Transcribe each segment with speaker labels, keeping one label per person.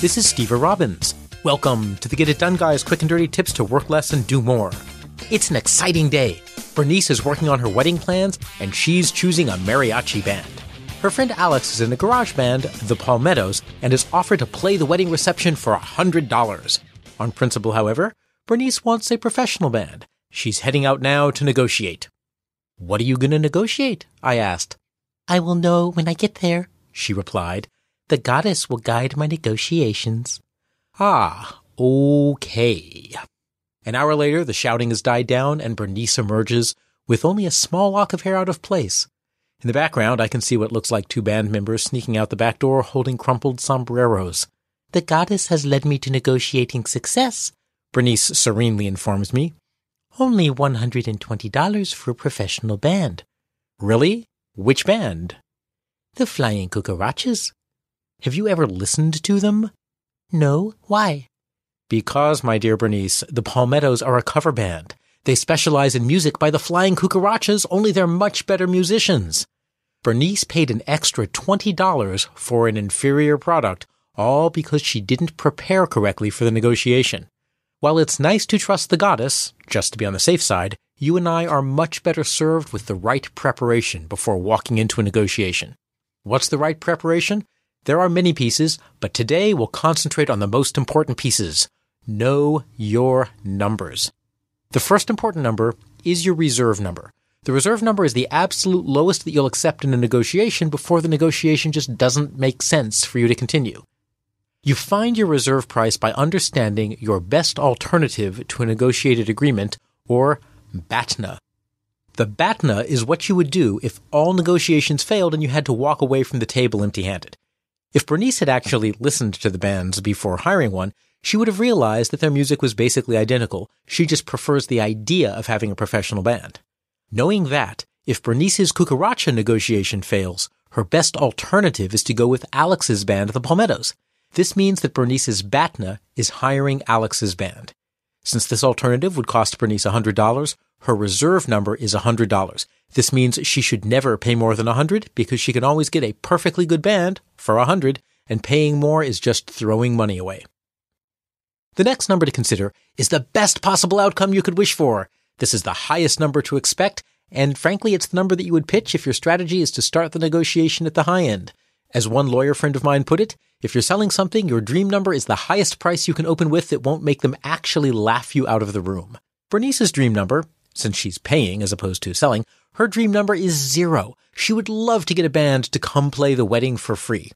Speaker 1: This is Stever Robbins. Welcome to the Get It Done Guys quick and dirty tips to work less and do more. It's an exciting day. Bernice is working on her wedding plans and she's choosing a mariachi band. Her friend Alex is in a garage band, the Palmettos, and is offered to play the wedding reception for $100. On principle, however, Bernice wants a professional band. She's heading out now to negotiate. What are you going to negotiate? I asked. I will know when I get there, she replied. The goddess will guide my negotiations. Ah, okay. An hour later, the shouting has died down and Bernice emerges with only a small lock of hair out of place. In the background, I can see what looks like two band members sneaking out the back door holding crumpled sombreros. The goddess has led me to negotiating success, Bernice serenely informs me. Only $120 for a professional band. Really? Which band? The Flying Cucarachas. Have you ever listened to them? No. Why? Because, my dear Bernice, the Palmettos are a cover band. They specialize in music by the Flying Cucarachas, only they're much better musicians. Bernice paid an extra $20 for an inferior product, all because she didn't prepare correctly for the negotiation. While it's nice to trust the goddess, just to be on the safe side, you and I are much better served with the right preparation before walking into a negotiation. What's the right preparation? There are many pieces, but today we'll concentrate on the most important pieces. Know your numbers. The first important number is your reserve number. The reserve number is the absolute lowest that you'll accept in a negotiation before the negotiation just doesn't make sense for you to continue. You find your reserve price by understanding your best alternative to a negotiated agreement, or BATNA. The BATNA is what you would do if all negotiations failed and you had to walk away from the table empty handed. If Bernice had actually listened to the bands before hiring one, she would have realized that their music was basically identical. She just prefers the idea of having a professional band. Knowing that, if Bernice's Cucaracha negotiation fails, her best alternative is to go with Alex's band, the Palmettos. This means that Bernice's BATNA is hiring Alex's band. Since this alternative would cost Bernice $100, her reserve number is $100. This means she should never pay more than 100 because she can always get a perfectly good band for 100 and paying more is just throwing money away. The next number to consider is the best possible outcome you could wish for. This is the highest number to expect, and frankly, it's the number that you would pitch if your strategy is to start the negotiation at the high end. As one lawyer friend of mine put it, if you're selling something, your dream number is the highest price you can open with that won't make them actually laugh you out of the room. Bernice's dream number, since she's paying as opposed to selling, her dream number is zero. She would love to get a band to come play the wedding for free.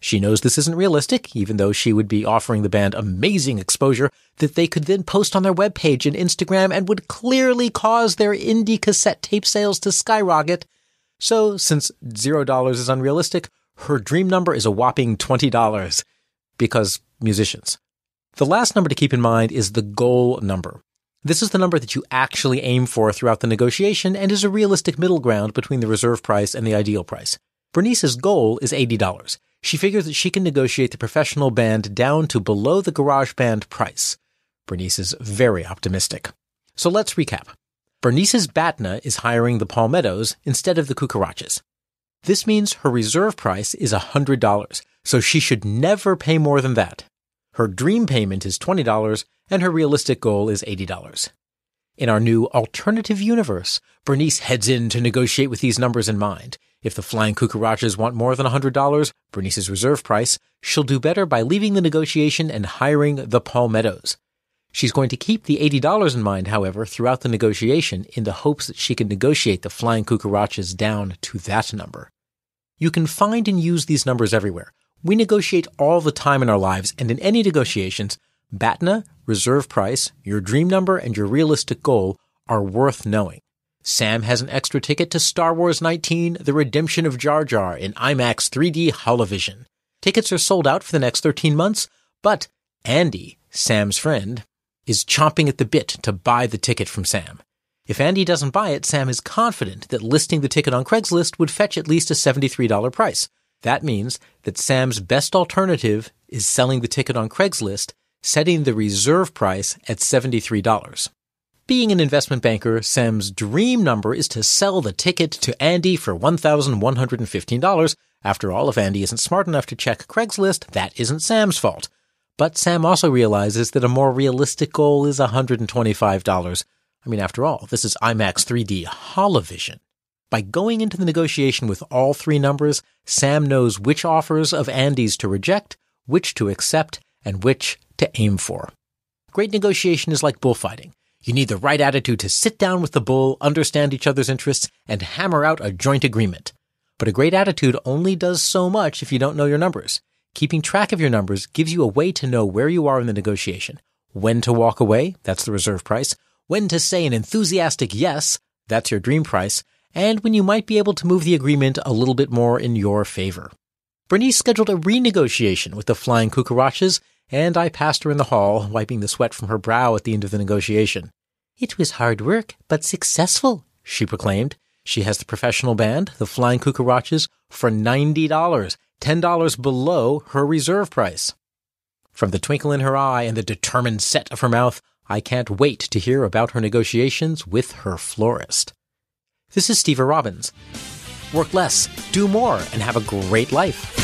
Speaker 1: She knows this isn't realistic, even though she would be offering the band amazing exposure that they could then post on their webpage and Instagram and would clearly cause their indie cassette tape sales to skyrocket. So, since zero dollars is unrealistic, her dream number is a whopping $20 because musicians. The last number to keep in mind is the goal number. This is the number that you actually aim for throughout the negotiation and is a realistic middle ground between the reserve price and the ideal price. Bernice's goal is $80. She figures that she can negotiate the professional band down to below the garage band price. Bernice is very optimistic. So let's recap. Bernice's Batna is hiring the Palmettos instead of the Cucarachas. This means her reserve price is $100, so she should never pay more than that. Her dream payment is $20 and her realistic goal is $80. In our new alternative universe, Bernice heads in to negotiate with these numbers in mind. If the Flying Cucarachas want more than $100, Bernice's reserve price, she'll do better by leaving the negotiation and hiring the Palmettos. She's going to keep the $80 in mind, however, throughout the negotiation in the hopes that she can negotiate the Flying Cucarachas down to that number. You can find and use these numbers everywhere. We negotiate all the time in our lives, and in any negotiations, BATNA, reserve price, your dream number, and your realistic goal are worth knowing. Sam has an extra ticket to Star Wars 19, The Redemption of Jar Jar in IMAX 3D Holovision. Tickets are sold out for the next 13 months, but Andy, Sam's friend, is chomping at the bit to buy the ticket from Sam. If Andy doesn't buy it, Sam is confident that listing the ticket on Craigslist would fetch at least a $73 price. That means that Sam's best alternative is selling the ticket on Craigslist, setting the reserve price at $73. Being an investment banker, Sam's dream number is to sell the ticket to Andy for $1,115. After all, if Andy isn't smart enough to check Craigslist, that isn't Sam's fault. But Sam also realizes that a more realistic goal is $125. I mean, after all, this is IMAX 3D Holovision. By going into the negotiation with all three numbers, Sam knows which offers of Andy's to reject, which to accept, and which to aim for. Great negotiation is like bullfighting. You need the right attitude to sit down with the bull, understand each other's interests, and hammer out a joint agreement. But a great attitude only does so much if you don't know your numbers. Keeping track of your numbers gives you a way to know where you are in the negotiation. When to walk away, that's the reserve price. When to say an enthusiastic yes, that's your dream price. And when you might be able to move the agreement a little bit more in your favor. Bernice scheduled a renegotiation with the Flying Cucarachas and I passed her in the hall, wiping the sweat from her brow at the end of the negotiation. It was hard work, but successful, she proclaimed. She has the professional band, the Flying Cucarachas, for $90, $10 below her reserve price. From the twinkle in her eye and the determined set of her mouth, I can't wait to hear about her negotiations with her florist. This is Stever Robbins. Work less, do more, and have a great life.